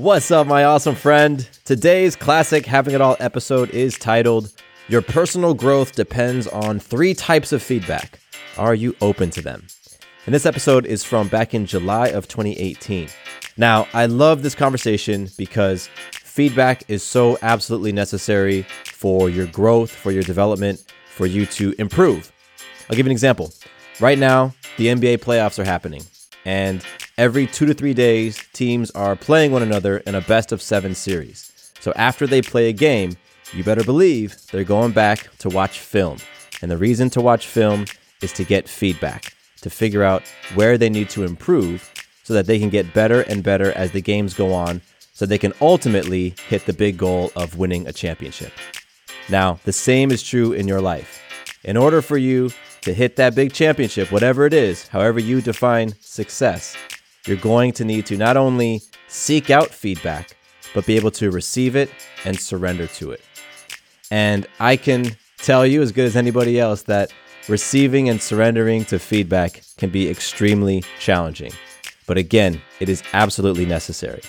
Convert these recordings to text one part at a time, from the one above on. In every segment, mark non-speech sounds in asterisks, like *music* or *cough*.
What's up, my awesome friend? Today's classic Having It All episode is titled Your Personal Growth Depends on Three Types of Feedback. Are you open to them? And this episode is from back in July of 2018. Now, I love this conversation because feedback is so absolutely necessary for your growth, for your development, for you to improve. I'll give you an example. Right now, the NBA playoffs are happening, and every two to three days, teams are playing one another in a best of seven series. So after they play a game, you better believe they're going back to watch film. And the reason to watch film is to get feedback, to figure out where they need to improve so that they can get better and better as the games go on, so they can ultimately hit the big goal of winning a championship. Now, the same is true in your life. In order for you to hit that big championship, whatever it is, however you define success, you're going to need to not only seek out feedback, but be able to receive it and surrender to it. And I can tell you, as good as anybody else, that receiving and surrendering to feedback can be extremely challenging. But again, it is absolutely necessary.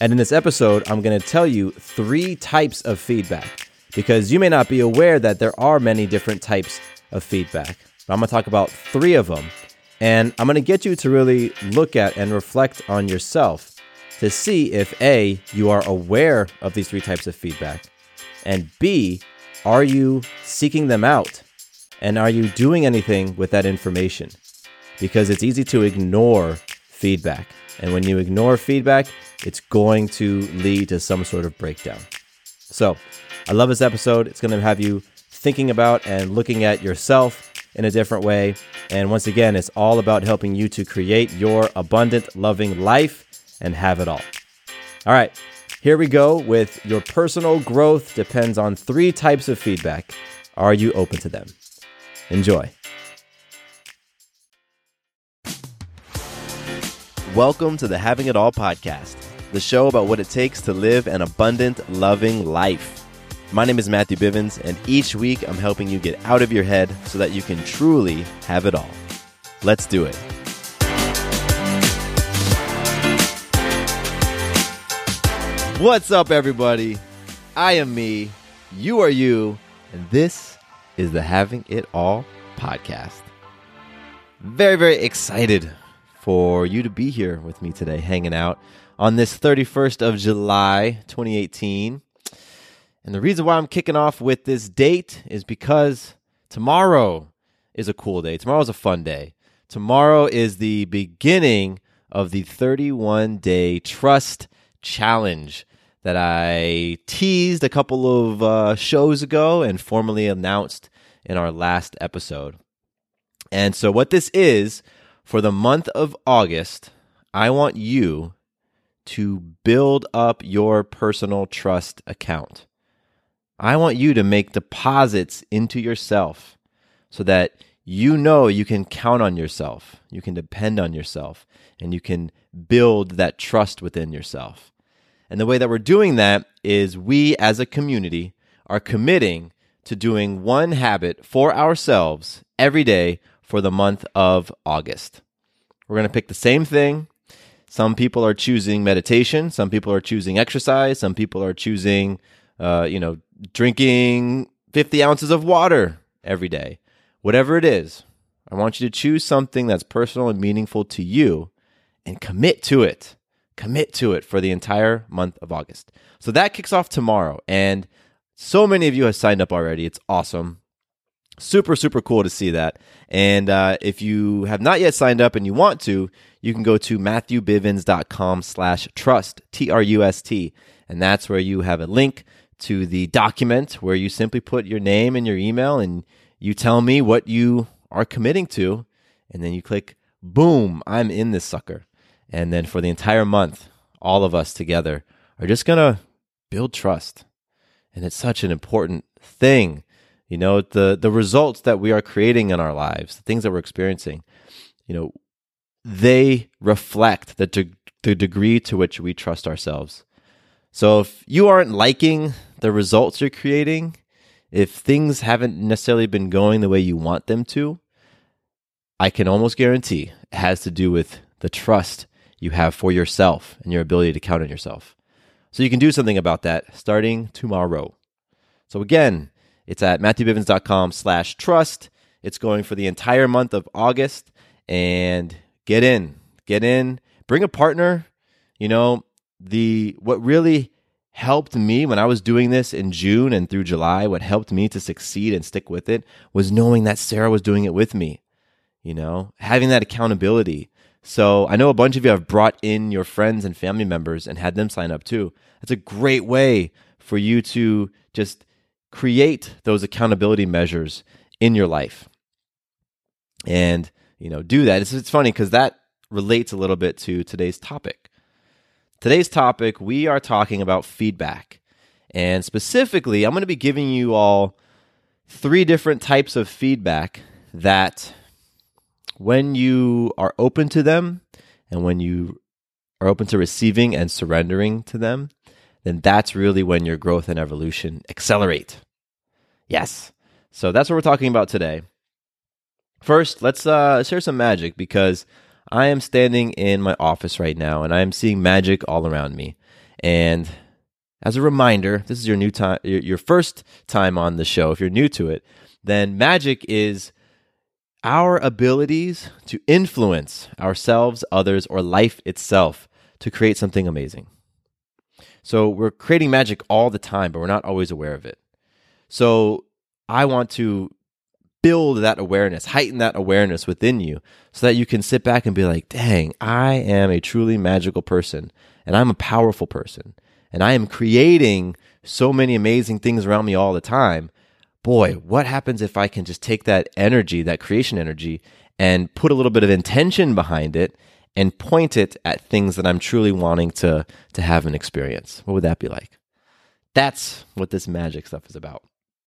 And in this episode, I'm going to tell you three types of feedback because you may not be aware that there are many different types of feedback. But I'm going to talk about three of them and I'm going to get you to really look at and reflect on yourself to see if A, you are aware of these three types of feedback, and B, are you seeking them out? And are you doing anything with that information? Because it's easy to ignore feedback. And when you ignore feedback, it's going to lead to some sort of breakdown. So, I love this episode. It's going to have you thinking about and looking at yourself in a different way. And once again, it's all about helping you to create your abundant, loving life and have it all. All right, here we go with your personal growth depends on three types of feedback. Are you open to them? Enjoy. Welcome to the Having It All podcast, the show about what it takes to live an abundant, loving life. My name is Matthew Bivens, and each week I'm helping you get out of your head so that you can truly have it all. Let's do it. What's up, everybody? I am me, you are you, and this is the Having It All podcast. Very, very excited for you to be here with me today, hanging out on this 31st of July, 2018. And the reason why I'm kicking off with this date is because tomorrow is a cool day. Tomorrow is a fun day. Tomorrow is the beginning of the 31 day trust challenge that I teased a couple of uh, shows ago and formally announced in our last episode. And so, what this is for the month of August, I want you to build up your personal trust account. I want you to make deposits into yourself so that you know you can count on yourself, you can depend on yourself, and you can build that trust within yourself. And the way that we're doing that is we as a community are committing to doing one habit for ourselves every day for the month of August. We're going to pick the same thing. Some people are choosing meditation, some people are choosing exercise, some people are choosing uh, you know, drinking 50 ounces of water every day, whatever it is. I want you to choose something that's personal and meaningful to you and commit to it. Commit to it for the entire month of August. So that kicks off tomorrow. And so many of you have signed up already. It's awesome. Super, super cool to see that. And uh, if you have not yet signed up and you want to, you can go to matthewbivens.com slash trust, T-R-U-S-T. And that's where you have a link to the document where you simply put your name and your email and you tell me what you are committing to. And then you click, boom, I'm in this sucker. And then for the entire month, all of us together are just going to build trust. And it's such an important thing you know the the results that we are creating in our lives the things that we're experiencing you know they reflect the de- the degree to which we trust ourselves so if you aren't liking the results you're creating if things haven't necessarily been going the way you want them to i can almost guarantee it has to do with the trust you have for yourself and your ability to count on yourself so you can do something about that starting tomorrow so again it's at matthewbivens.com slash trust. It's going for the entire month of August. And get in, get in, bring a partner. You know, the what really helped me when I was doing this in June and through July, what helped me to succeed and stick with it was knowing that Sarah was doing it with me. You know, having that accountability. So I know a bunch of you have brought in your friends and family members and had them sign up too. That's a great way for you to just create those accountability measures in your life and you know do that it's, it's funny because that relates a little bit to today's topic today's topic we are talking about feedback and specifically i'm going to be giving you all three different types of feedback that when you are open to them and when you are open to receiving and surrendering to them then that's really when your growth and evolution accelerate. Yes. So that's what we're talking about today. First, let's uh, share some magic because I am standing in my office right now and I am seeing magic all around me. And as a reminder, this is your new time, your first time on the show. If you're new to it, then magic is our abilities to influence ourselves, others, or life itself to create something amazing. So we're creating magic all the time, but we're not always aware of it. So I want to build that awareness, heighten that awareness within you so that you can sit back and be like, dang, I am a truly magical person and I'm a powerful person and I am creating so many amazing things around me all the time. Boy, what happens if I can just take that energy, that creation energy, and put a little bit of intention behind it and point it at things that I'm truly wanting to to have an experience. What would that be like? That's what this magic stuff is about.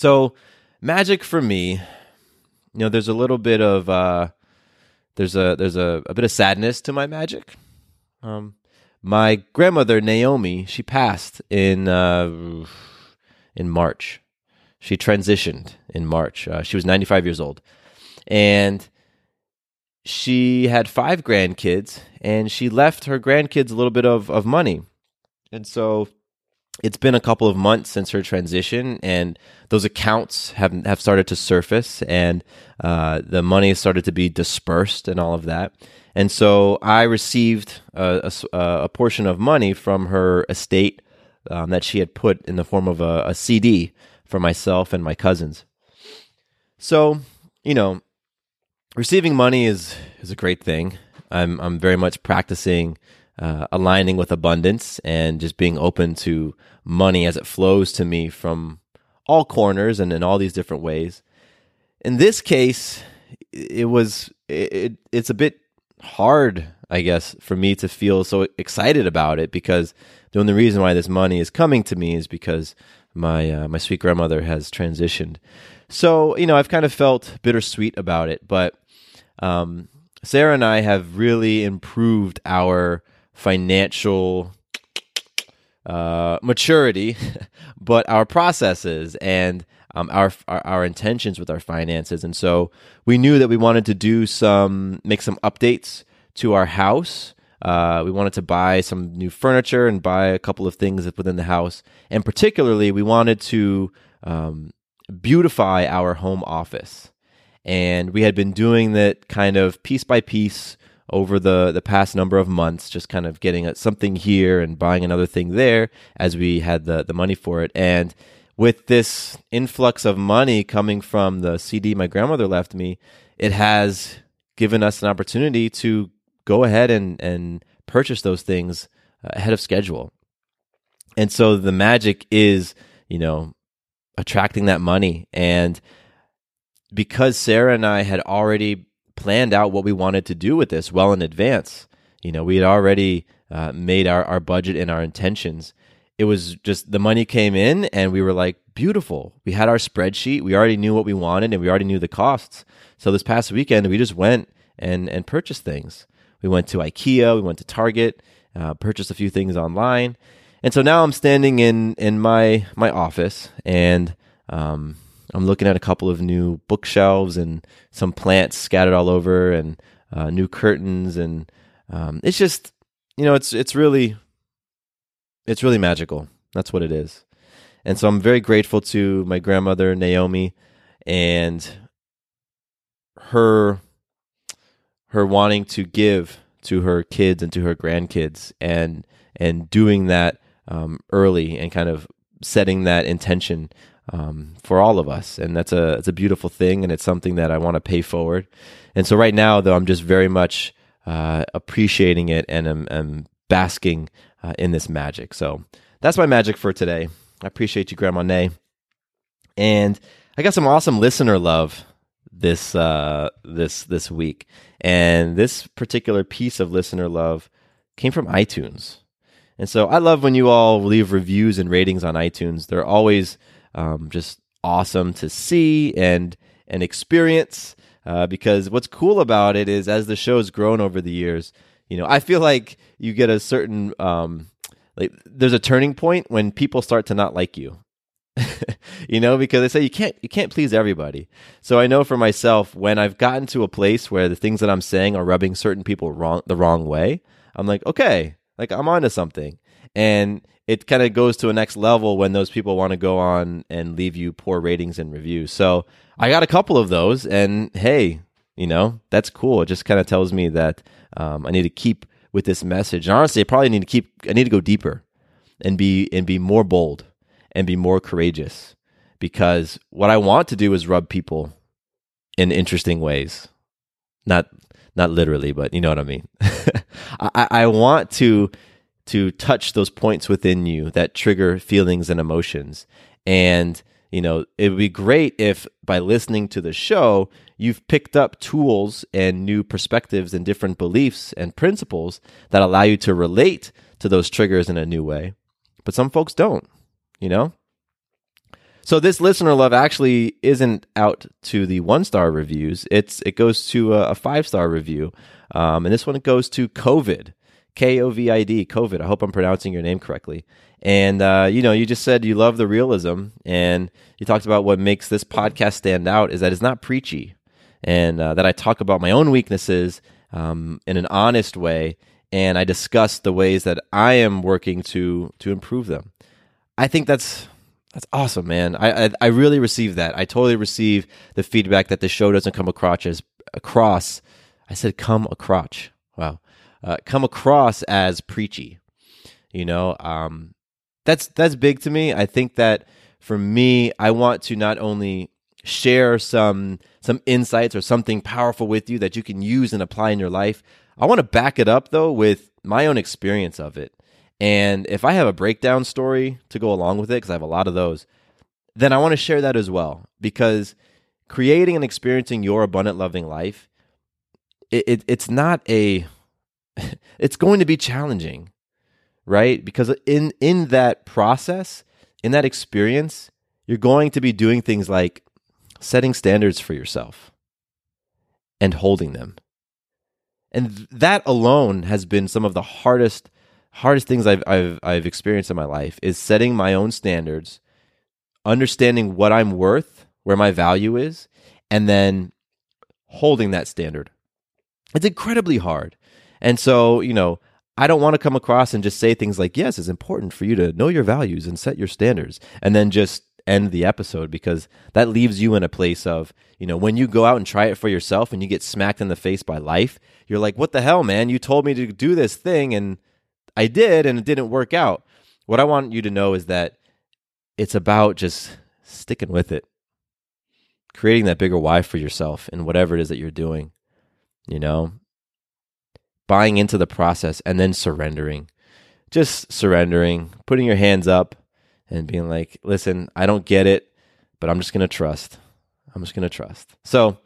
So, magic for me, you know, there's a little bit of uh, there's a there's a, a bit of sadness to my magic. Um, my grandmother Naomi, she passed in uh, in March. She transitioned in March. Uh, she was 95 years old, and she had five grandkids, and she left her grandkids a little bit of of money, and so it's been a couple of months since her transition, and those accounts have have started to surface, and uh, the money has started to be dispersed, and all of that. And so I received a, a, a portion of money from her estate um, that she had put in the form of a, a CD for myself and my cousins. So, you know, receiving money is is a great thing. I'm I'm very much practicing uh, aligning with abundance and just being open to money as it flows to me from all corners and in all these different ways. In this case, it was it, it's a bit hard, I guess, for me to feel so excited about it because the only reason why this money is coming to me is because my uh, my sweet grandmother has transitioned. So you know, I've kind of felt bittersweet about it, but um, Sarah and I have really improved our financial uh, maturity, *laughs* but our processes and um, our, our our intentions with our finances. And so we knew that we wanted to do some make some updates to our house. Uh, we wanted to buy some new furniture and buy a couple of things within the house, and particularly we wanted to um, beautify our home office. And we had been doing that kind of piece by piece over the the past number of months, just kind of getting something here and buying another thing there as we had the the money for it. And with this influx of money coming from the CD my grandmother left me, it has given us an opportunity to go ahead and and purchase those things uh, ahead of schedule. And so the magic is, you know, attracting that money and because Sarah and I had already planned out what we wanted to do with this well in advance. You know, we had already uh, made our, our budget and our intentions. It was just the money came in and we were like, beautiful. We had our spreadsheet. We already knew what we wanted and we already knew the costs. So this past weekend, we just went and, and purchased things. We went to IKEA, we went to Target, uh, purchased a few things online. And so now I'm standing in, in my, my office and, um, I'm looking at a couple of new bookshelves and some plants scattered all over and uh, new curtains and um, it's just you know it's it's really it's really magical. That's what it is. And so I'm very grateful to my grandmother Naomi and her her wanting to give to her kids and to her grandkids and and doing that um, early and kind of setting that intention um, for all of us, and that's a it's a beautiful thing, and it's something that I want to pay forward. And so right now, though, I'm just very much uh, appreciating it and am, am basking uh, in this magic. So that's my magic for today. I appreciate you, Grandma Nay, and I got some awesome listener love this uh, this this week, and this particular piece of listener love came from iTunes. And so I love when you all leave reviews and ratings on iTunes. They're always um, just awesome to see and and experience. Uh, because what's cool about it is as the show's grown over the years, you know, I feel like you get a certain um, like there's a turning point when people start to not like you. *laughs* you know, because they say you can't you can't please everybody. So I know for myself when I've gotten to a place where the things that I'm saying are rubbing certain people wrong the wrong way, I'm like, okay, like I'm onto something. And it kind of goes to a next level when those people want to go on and leave you poor ratings and reviews. So I got a couple of those, and hey, you know that's cool. It just kind of tells me that um, I need to keep with this message. And honestly, I probably need to keep. I need to go deeper and be and be more bold and be more courageous because what I want to do is rub people in interesting ways. Not not literally, but you know what I mean. *laughs* I, I want to to touch those points within you that trigger feelings and emotions. And, you know, it would be great if by listening to the show, you've picked up tools and new perspectives and different beliefs and principles that allow you to relate to those triggers in a new way. But some folks don't, you know? So this listener love actually isn't out to the one star reviews. It's it goes to a, a five star review, um, and this one goes to COVID. K O V I D, COVID. I hope I'm pronouncing your name correctly. And, uh, you know, you just said you love the realism, and you talked about what makes this podcast stand out is that it's not preachy, and uh, that I talk about my own weaknesses um, in an honest way, and I discuss the ways that I am working to to improve them. I think that's that's awesome, man. I, I, I really receive that. I totally receive the feedback that the show doesn't come across as across. I said come across. Uh, come across as preachy. You know, um, that's that's big to me. I think that for me, I want to not only share some some insights or something powerful with you that you can use and apply in your life. I want to back it up though with my own experience of it. And if I have a breakdown story to go along with it, because I have a lot of those, then I want to share that as well. Because creating and experiencing your abundant, loving life, it, it, it's not a *laughs* it's going to be challenging, right? Because in in that process, in that experience, you're going to be doing things like setting standards for yourself and holding them. And that alone has been some of the hardest hardest things I've I've I've experienced in my life is setting my own standards, understanding what I'm worth, where my value is, and then holding that standard. It's incredibly hard. And so, you know, I don't want to come across and just say things like, yes, it's important for you to know your values and set your standards, and then just end the episode because that leaves you in a place of, you know, when you go out and try it for yourself and you get smacked in the face by life, you're like, what the hell, man? You told me to do this thing and I did and it didn't work out. What I want you to know is that it's about just sticking with it, creating that bigger why for yourself in whatever it is that you're doing, you know, buying into the process and then surrendering. Just surrendering, putting your hands up and being like, listen, I don't get it, but I'm just going to trust. I'm just going to trust. So,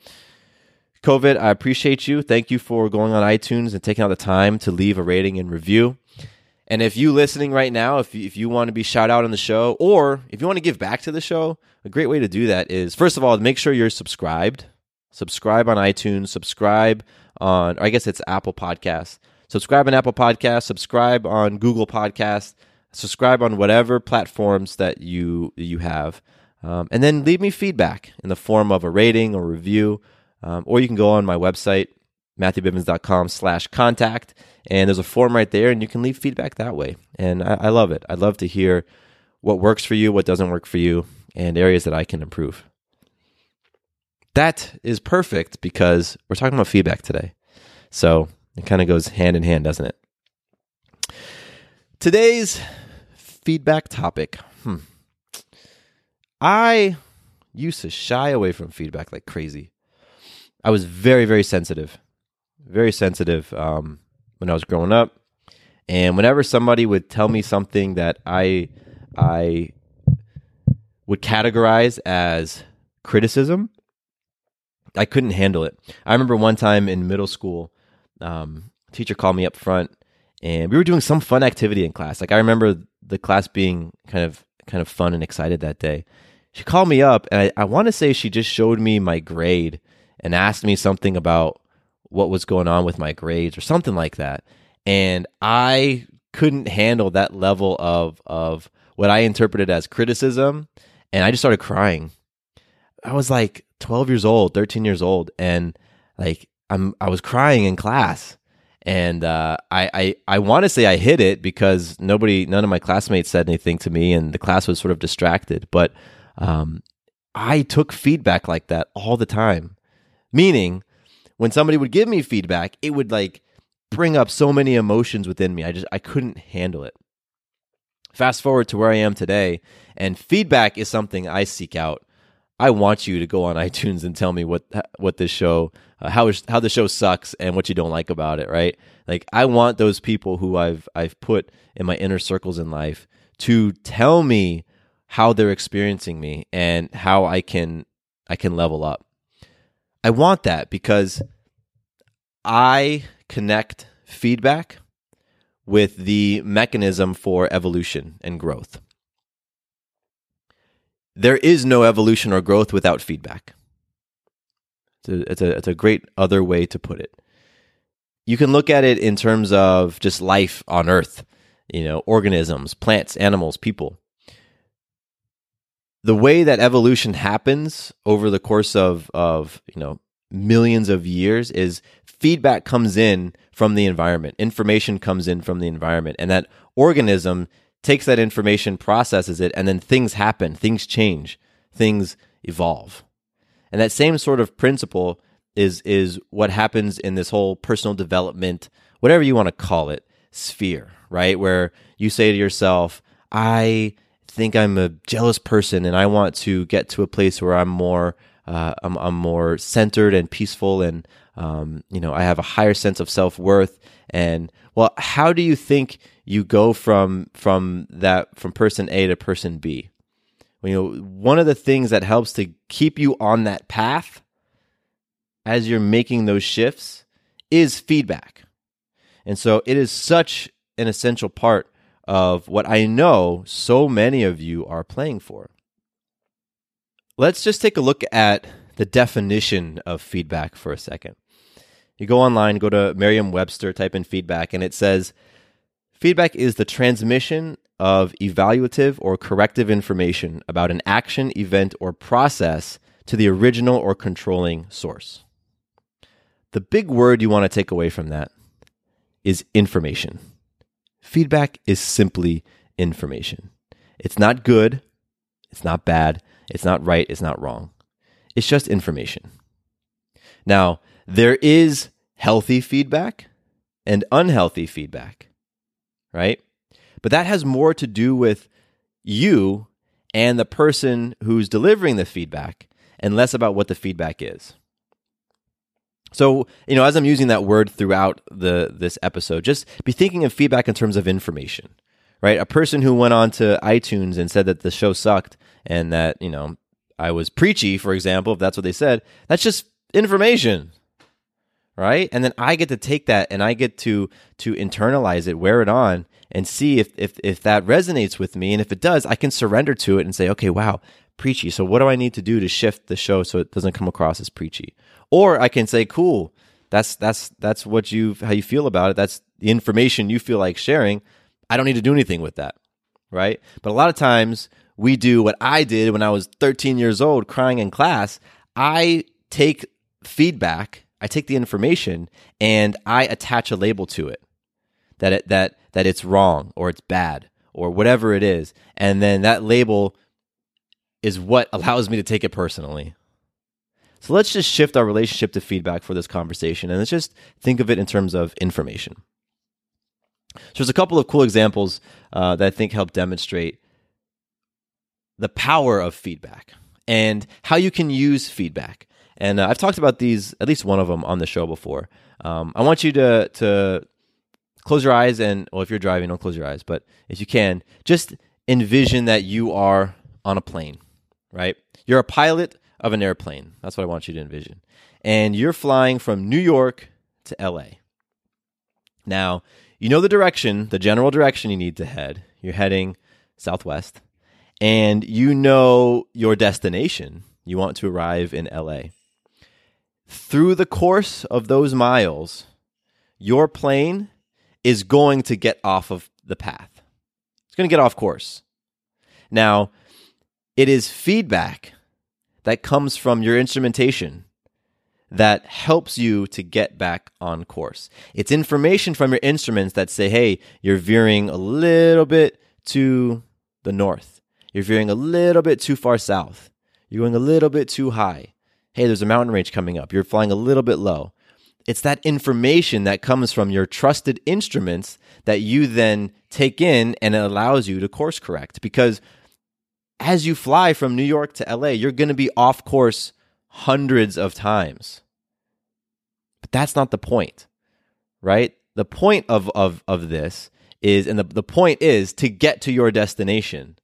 COVID, I appreciate you. Thank you for going on iTunes and taking out the time to leave a rating and review. And if you listening right now, if you, if you want to be shout out on the show, or if you want to give back to the show, a great way to do that is first of all, make sure you're subscribed. Subscribe on iTunes. Subscribe on, I guess it's Apple Podcasts. Subscribe on Apple Podcasts. Subscribe on Google Podcasts. Subscribe on whatever platforms that you you have, um, and then leave me feedback in the form of a rating or review, um, or you can go on my website matthewbivens.com slash contact and there's a form right there and you can leave feedback that way and I, I love it i'd love to hear what works for you what doesn't work for you and areas that i can improve that is perfect because we're talking about feedback today. So it kind of goes hand in hand doesn't it? Today's feedback topic. Hmm. i used to shy away from feedback like crazy. I was very very sensitive. Very sensitive um, when I was growing up, and whenever somebody would tell me something that I I would categorize as criticism, I couldn't handle it. I remember one time in middle school, um, teacher called me up front, and we were doing some fun activity in class. Like I remember the class being kind of kind of fun and excited that day. She called me up, and I, I want to say she just showed me my grade and asked me something about what was going on with my grades or something like that. And I couldn't handle that level of of what I interpreted as criticism and I just started crying. I was like 12 years old, 13 years old and like I'm I was crying in class. And uh, I I, I want to say I hid it because nobody, none of my classmates said anything to me, and the class was sort of distracted. But um, I took feedback like that all the time, meaning when somebody would give me feedback, it would like bring up so many emotions within me. I just I couldn't handle it. Fast forward to where I am today, and feedback is something I seek out. I want you to go on *laughs* iTunes and tell me what what this show uh, how how the show sucks and what you don't like about it, right? Like I want those people who I've I've put in my inner circles in life to tell me how they're experiencing me and how I can I can level up. I want that because I connect feedback with the mechanism for evolution and growth. There is no evolution or growth without feedback. It's a, it's a, it's a great other way to put it. You can look at it in terms of just life on Earth, you know, organisms, plants, animals, people the way that evolution happens over the course of of you know millions of years is feedback comes in from the environment information comes in from the environment and that organism takes that information processes it and then things happen things change things evolve. And that same sort of principle is is what happens in this whole personal development whatever you want to call it sphere right? Where you say to yourself i think I'm a jealous person and I want to get to a place where I'm more uh, I'm, I'm more centered and peaceful and um, you know I have a higher sense of self worth and well how do you think you go from from that from person A to person B you know one of the things that helps to keep you on that path as you're making those shifts is feedback and so it is such an essential part of what I know so many of you are playing for. Let's just take a look at the definition of feedback for a second. You go online, go to Merriam Webster, type in feedback, and it says feedback is the transmission of evaluative or corrective information about an action, event, or process to the original or controlling source. The big word you want to take away from that is information. Feedback is simply information. It's not good, it's not bad, it's not right, it's not wrong. It's just information. Now, there is healthy feedback and unhealthy feedback, right? But that has more to do with you and the person who's delivering the feedback and less about what the feedback is. So, you know, as I'm using that word throughout the this episode, just be thinking of feedback in terms of information, right? A person who went on to iTunes and said that the show sucked and that, you know, I was preachy, for example, if that's what they said, that's just information. Right? And then I get to take that and I get to to internalize it, wear it on, and see if if if that resonates with me. And if it does, I can surrender to it and say, okay, wow, preachy. So what do I need to do to shift the show so it doesn't come across as preachy? Or I can say, cool, that's that's that's what you how you feel about it. That's the information you feel like sharing. I don't need to do anything with that. Right? But a lot of times we do what I did when I was 13 years old crying in class. I take feedback, I take the information and I attach a label to it. That it that that it's wrong or it's bad or whatever it is. And then that label is what *laughs* allows me to take it personally. So let's just shift our relationship to feedback for this conversation and let's just think of it in terms of information. So there's a couple of cool examples uh, that I think help demonstrate the power of feedback and how you can use feedback. And uh, I've talked about these, at least one of them, on the show before. Um, I want you to to close your eyes and, well, if you're driving, don't close your eyes, but if you can, just envision that you are on a plane, right? You're a pilot of an airplane. That's what I want you to envision. And you're flying from New York to LA. Now, you know the direction, the general direction you need to head. You're heading southwest and you know your destination. You want to arrive in LA. Through the course of those miles, your plane is going to get off of the path. It's going to get off course. Now, it is feedback that comes from your instrumentation that helps you to get back on course. It's information from your instruments that say, hey, you're veering a little bit to the north. You're veering a little bit too far south. You're going a little bit too high. Hey, there's a mountain range coming up. You're flying a little bit low. It's that information that comes from your trusted instruments that you then take in and it allows you to course correct. Because as you fly from New York to LA, you're going to be off course hundreds of times. But that's not the point, right? The point of, of, of this is, and the, the point is to get to your destination.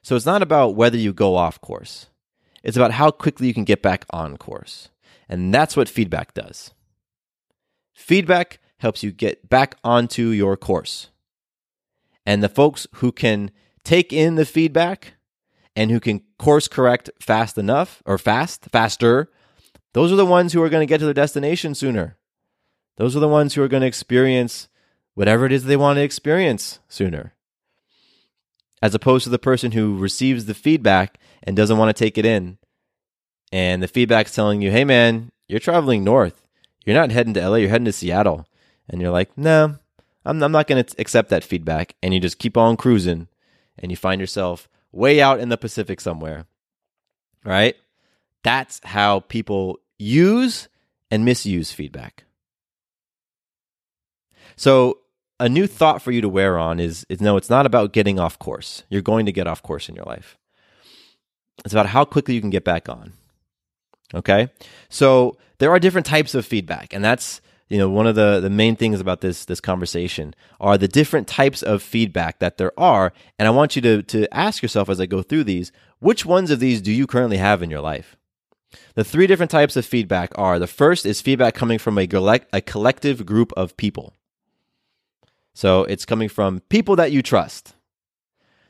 So it's not about whether you go off course, it's about how quickly you can get back on course. And that's what feedback does. Feedback helps you get back onto your course. And the folks who can take in the feedback and who can course correct fast enough or fast, faster, those are the ones who are going to get to their destination sooner. Those are the ones who are going to experience whatever it is they want to experience sooner as opposed to the person who receives the feedback and doesn't want to take it in. And the feedback's telling you, hey man, you're traveling north. You're not heading to LA, you're heading to Seattle. And you're like, no, I'm, I'm not going to accept that feedback. And you just keep on cruising and you find yourself way out in the Pacific somewhere. Right? That's how people use and misuse feedback. So a new thought for you to wear on is, is no, it's not about getting off course. You're going to get off course in your life. It's about how quickly you can get back on. Okay? So there are different types of feedback, and that's you know one of the, the main things about this this conversation are the different types of feedback that there are and i want you to to ask yourself as i go through these which ones of these do you currently have in your life the three different types of feedback are the first is feedback coming from a, a collective group of people so it's coming from people that you trust.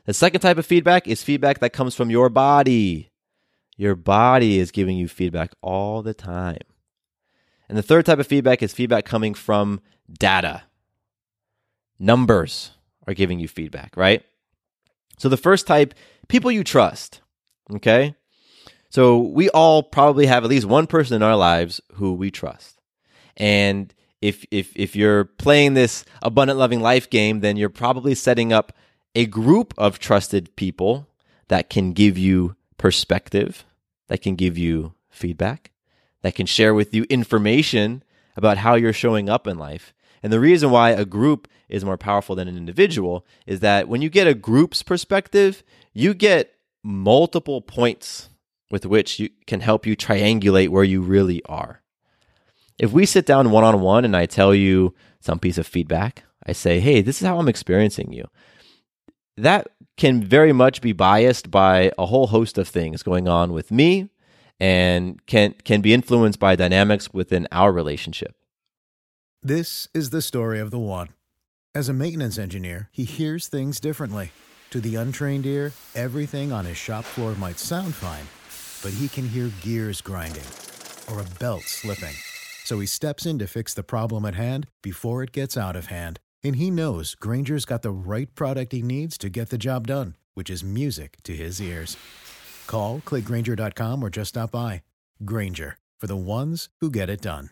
The second type of feedback is feedback that comes from your body. Your body is giving you feedback all the time. And the third type of feedback is feedback coming from data. Numbers are giving you feedback, right? So the first type, people you trust. Okay. So we all probably have at least one person in our lives who we trust. And if if if you're playing this abundant loving life game, then you're probably setting up a group of trusted people that can give you perspective, that can give you feedback, that can share with you information about how you're showing up in life. And the reason why a group is more powerful than an individual is that when you get a group's perspective, you get multiple points with which you can help you triangulate where you really are. If we sit down one on one and I tell you some piece of feedback, I say, hey, this is how I'm experiencing you. That can very much be biased by a whole host of things going on with me and can can be influenced by dynamics within our relationship. This is the story of the one. As a maintenance engineer, he hears things differently. To the untrained ear, everything on his shop floor might sound fine, but he can hear gears grinding or a belt slipping. So he steps in to fix the problem at hand before it gets out of hand. And he knows Grainger's got the right product he needs to get the job done, which is music to his ears. Call, click grainger.com, or just stop by. Grainger, for the ones who get it done.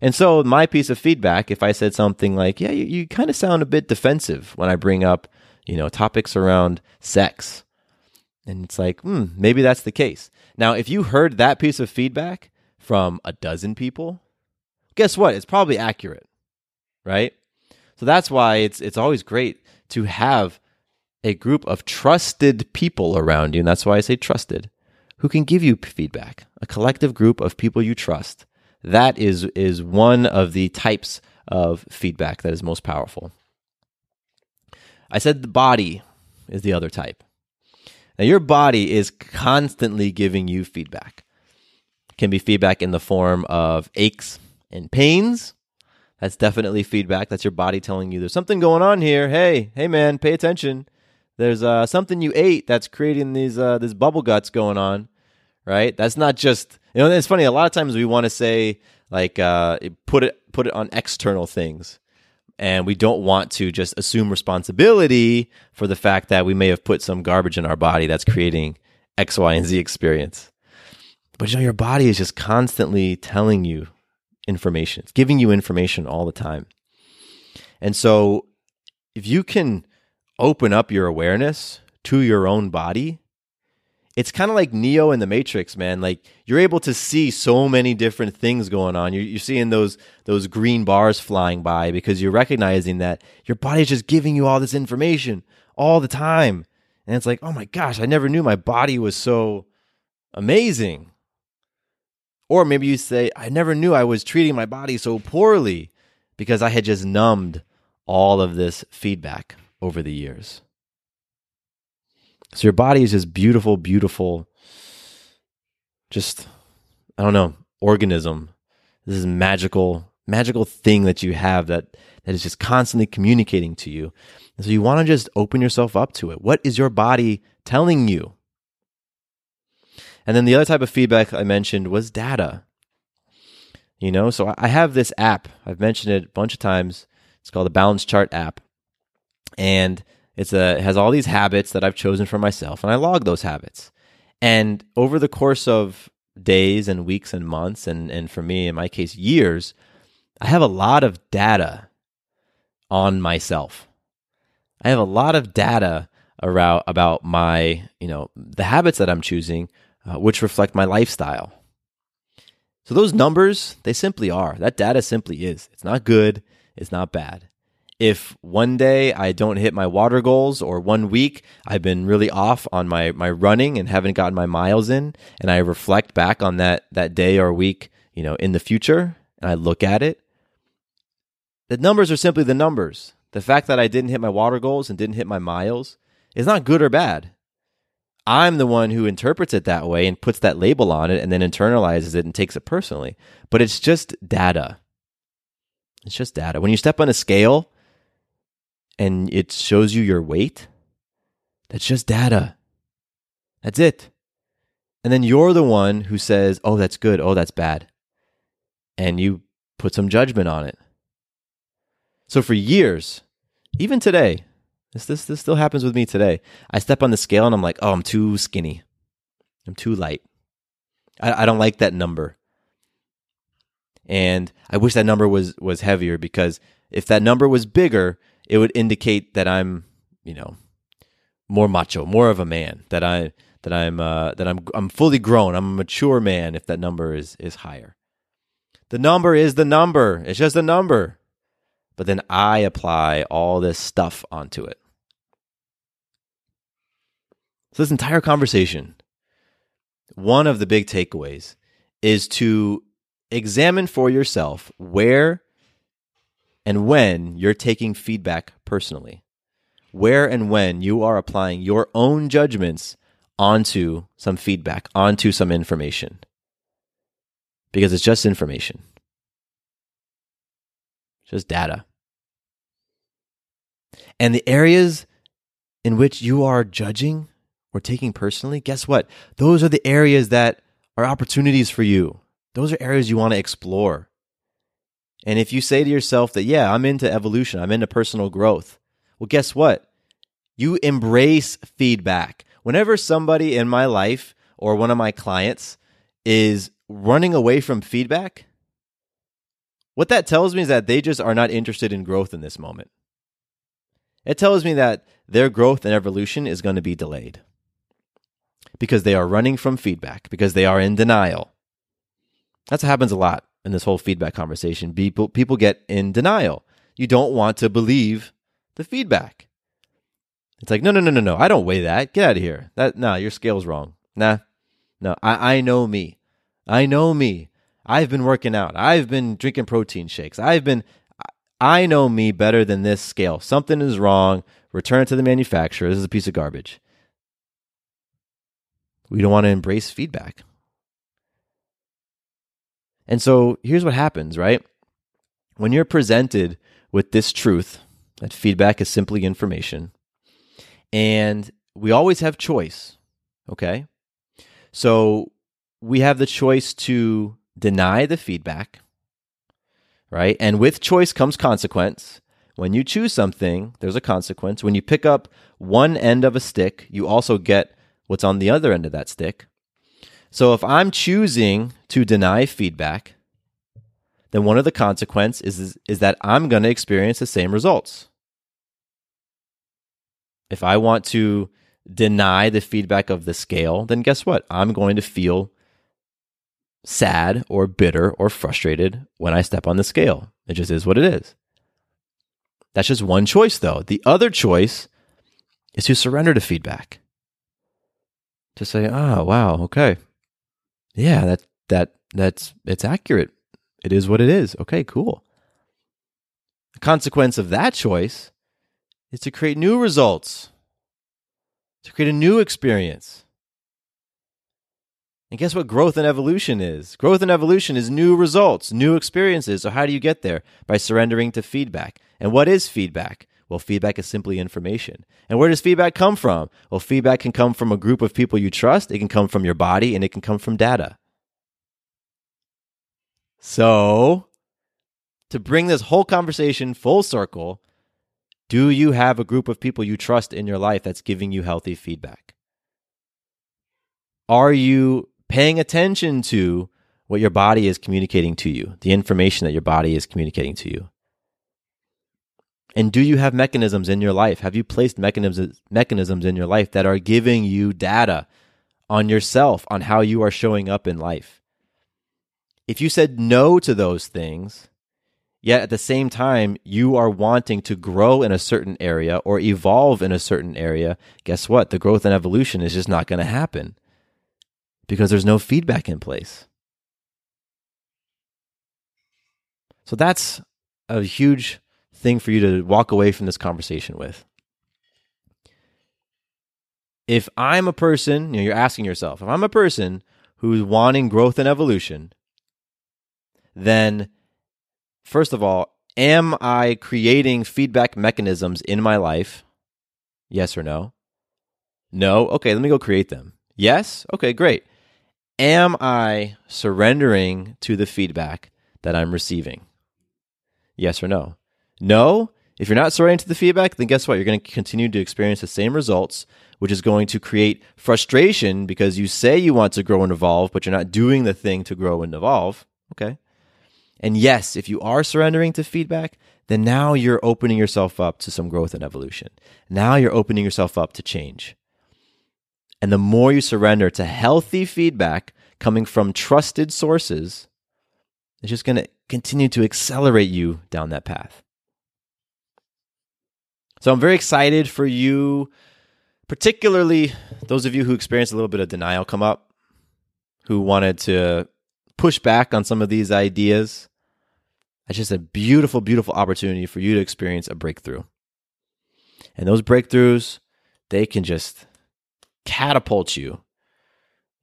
And so, my piece of feedback, if I said something like, "Yeah, you, you kind of sound a bit defensive when I bring up, you know, topics around sex," and it's like, hmm, maybe that's the case. Now, if you heard that piece of feedback from a dozen people, guess what? It's probably accurate, right? So that's why it's it's always great to have a group of trusted people around you, and that's why I say trusted, who can give you feedback. A collective group of people you trust that is is one of the types of feedback that is most powerful. I said the body is the other type. Now your body is constantly giving you feedback. Can be feedback in the form of aches and pains. That's definitely feedback. That's your body telling you there's something going on here. Hey, hey man, pay attention. There's uh, something you ate that's creating these uh, this bubble guts going on, right? That's not just you know, it's funny. A lot of times we want to say like uh, put it put it on external things, and we don't want to just assume responsibility for the fact that we may have put some garbage in our body that's creating X, Y, and Z experience. But you know, your body is just constantly telling you information. It's giving you information all the time. And so if you can open up your awareness to your own body, it's kind of like Neo in the Matrix, man. Like you're able to see so many different things going on. You're, you're seeing those those green bars flying by because you're recognizing that your body's just giving you all this information all the time. And it's like, oh my gosh, I never knew my body was so amazing. Or maybe you say, I never knew I was treating my body so poorly because I had just numbed all of this feedback over the years. So your body is just beautiful, beautiful, just, I don't know, organism. This is magical, magical thing that you have that, that is just constantly communicating to you. And so you want to just open yourself up to it. What is your body telling you? And then the other type of feedback I mentioned was data. You know, so I have this app. I've mentioned it a bunch of times. It's called the Balance Chart app. And it's a it has all these habits that I've chosen for myself, and I log those habits. And over the course of days and weeks and months, and and for me, in my case, years, I have a lot of data on myself. I have a lot of data around about my you know the habits that I'm choosing, uh, which reflect my lifestyle. So those numbers, they simply are. That data simply is. It's not good. It's not bad if one day I don't hit my water goals or one week I've been really off on my, my running and haven't gotten my miles in and I reflect back on that, that day or week, you know, in the future and I look at it, the numbers are simply the numbers. The fact that I didn't hit my water goals and didn't hit my miles is not good or bad. I'm the one who interprets it that way and puts that label on it and then internalizes it and takes it personally. But it's just data. It's just data. When you step on a scale and it shows you your weight, that's just data. That's it. And then you're the one who says, oh, that's good. Oh, that's bad. And you put some judgment on it. So for years, even today, this, this, this still happens with me today. I step on the scale and I'm like, oh, I'm too skinny. I'm too light. I, I don't like that number. And I wish that number was, was heavier because if that number was bigger, it would indicate that I'm, you know, more macho, more of a man, that I that I'm uh, that I'm I'm fully grown, I'm a mature man if that number is is higher. The number is the number. It's just a number. But then I apply all this stuff onto it. So this entire conversation, one of the big takeaways is to examine for yourself where and when you're taking feedback personally. Where and when you are applying your own judgments onto some feedback, onto some information. Because it's just information, just data. And the areas in which you are judging or taking personally, guess what? Those are the areas that are opportunities for you. Those are areas you want to explore. And if you say to yourself that, yeah, I'm into evolution, I'm into personal growth, well, guess what? You embrace feedback. Whenever somebody in my life or one of my clients is running away from feedback, what that tells me is that they just are not interested in growth in this moment. It tells me that their growth and evolution is going to be delayed because they are running from feedback, because they are in denial. That's what happens a lot in this whole feedback conversation. People, people get in denial. You don't want to believe the feedback. It's like, no, no, no, no, no. I don't weigh that. Get out of here. That nah, your scale's wrong. Nah. No, I, I know me. I know me. I've been working out. I've been drinking protein shakes. I've been I know me better than this scale. Something is wrong. Return it to the manufacturer. This is a piece of garbage. We don't want to embrace feedback. And so here's what happens, right? When you're presented with this truth that feedback is simply information, and we always have choice, okay? So we have the choice to deny the feedback, right? And with choice comes consequence. When you choose something, there's a consequence. When you pick up one end of a stick, you also get what's on the other end of that stick. So if I'm choosing to deny feedback, then one of the consequences is, is that I'm going to experience the same results. If I want to deny the feedback of the scale, then guess what? I'm going to feel sad or bitter or frustrated when I step on the scale. It just is what it is. That's just one choice, though. The other choice is to surrender to feedback. To say, "Ah, oh, wow, okay, yeah, that that that's it's accurate. It is what it is. Okay, cool." The consequence of that choice is to create new results, to create a new experience. And guess what growth and evolution is? Growth and evolution is new results, new experiences. So, how do you get there? By surrendering to feedback. And what is feedback? Well, feedback is simply information. And where does feedback come from? Well, feedback can come from a group of people you trust, it can come from your body, and it can come from data. So, to bring this whole conversation full circle, do you have a group of people you trust in your life that's giving you healthy feedback? Are you paying attention to what your body is communicating to you, the information that your body is communicating to you? And do you have mechanisms in your life? Have you placed mechanisms mechanisms in your life that are giving you data on yourself, on how you are showing up in life? If you said no to those things, yet at the same time you are wanting to grow in a certain area or evolve in a certain area, guess what? The growth and evolution is just not going to happen because there's no feedback in place. So that's a huge thing for you to walk away from this conversation with. If I'm a person, you know, you're asking yourself, if I'm a person who's wanting growth and evolution, then first of all, am I creating feedback mechanisms in my life? Yes or no? No? Okay, let me go create them. Yes? Okay, great. Am I surrendering to the feedback that I'm receiving? Yes or no? No. If you're not surrendering to the feedback, then guess what? You're going to continue to experience the same results, which is going to create frustration because you say you want to grow and evolve, but you're not doing the thing to grow and evolve. Okay. And yes, if you are surrendering to feedback, then now you're opening yourself up to some growth and evolution. Now you're opening yourself up to change. And the more you surrender to healthy feedback coming from trusted sources, it's just going to continue to accelerate you down that path. So I'm very excited for you, particularly those of you who experienced a little bit of denial come up, who wanted to push back on some of these ideas. It's just a beautiful, beautiful opportunity for you to experience a breakthrough. And those breakthroughs, they can just catapult you.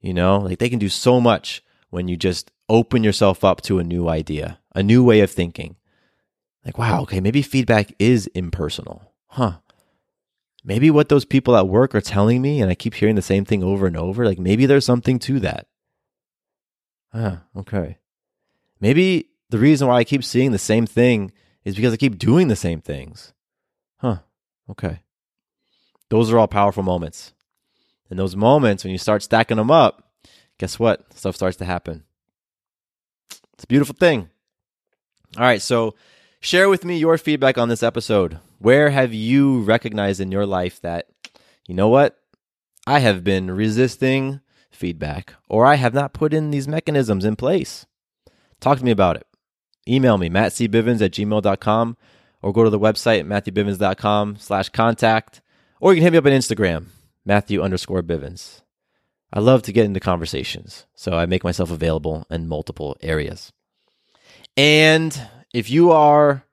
You know, like they can do so much when you just open yourself up to a new idea, a new way of thinking. Like, wow, okay, maybe feedback is impersonal. Huh. Maybe what those people at work are telling me, and I keep hearing the same thing over and over, like maybe there's something to that. Huh, okay. Maybe the reason why I keep seeing the same thing is because I keep doing the same things. Huh, okay. Those are all powerful moments. And those moments, when you start stacking them up, guess what? Stuff starts to happen. It's a beautiful thing. All right, so share with me your feedback on this episode. Where have you recognized in your life that, you know what? I have been resisting feedback or I have not put in these mechanisms in place. Talk to me about it. Email me, mattcbivens at gmail.com or go to the website, matthewbivens.com slash contact, or you can hit me up on Instagram, Matthew underscore Bivens. I love to get into conversations, so I make myself available in multiple areas. And if you are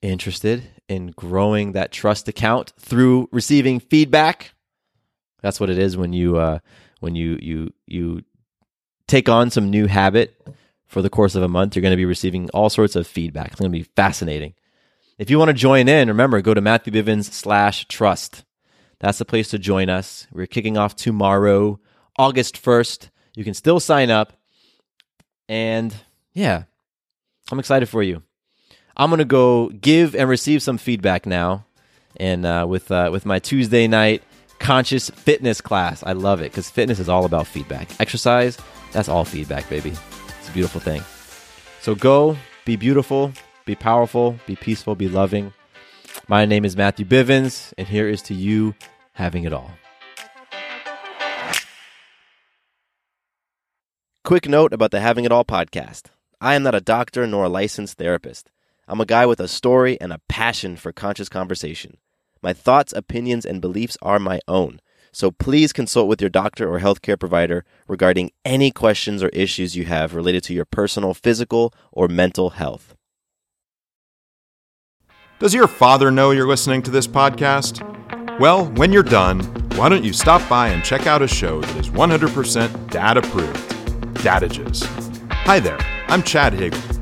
interested in growing that trust account through receiving feedback, that's what it is when you uh, when you you you take on some new habit for the course of a month. You're going to be receiving all sorts of feedback. It's going to be fascinating. If you want to join in, remember go to Matthew Bivens slash trust. That's the place to join us. We're kicking off tomorrow, August 1st. You can still sign up. And yeah, I'm excited for you. I'm to go give and receive some feedback now. And uh, with, uh, with my Tuesday night conscious fitness class, I love it because fitness is all about feedback. Exercise, that's all feedback, baby. It's a beautiful thing. So go, be beautiful, be powerful, be peaceful, be loving. My name is Matthew Bivens, and here is to you having it all. Quick note about the Having It All podcast. I am not a doctor nor a licensed therapist. I'm a guy with a story and a passion for conscious conversation. My thoughts, opinions, and beliefs are my own. So please consult with your doctor or healthcare provider regarding any questions or issues you have related to your personal physical or mental health. Does your father know you're listening to this podcast? Well, when you're done, why don't you stop by and check out a show that is 100% dad approved Dadages. Hi there, I'm Chad Higgle.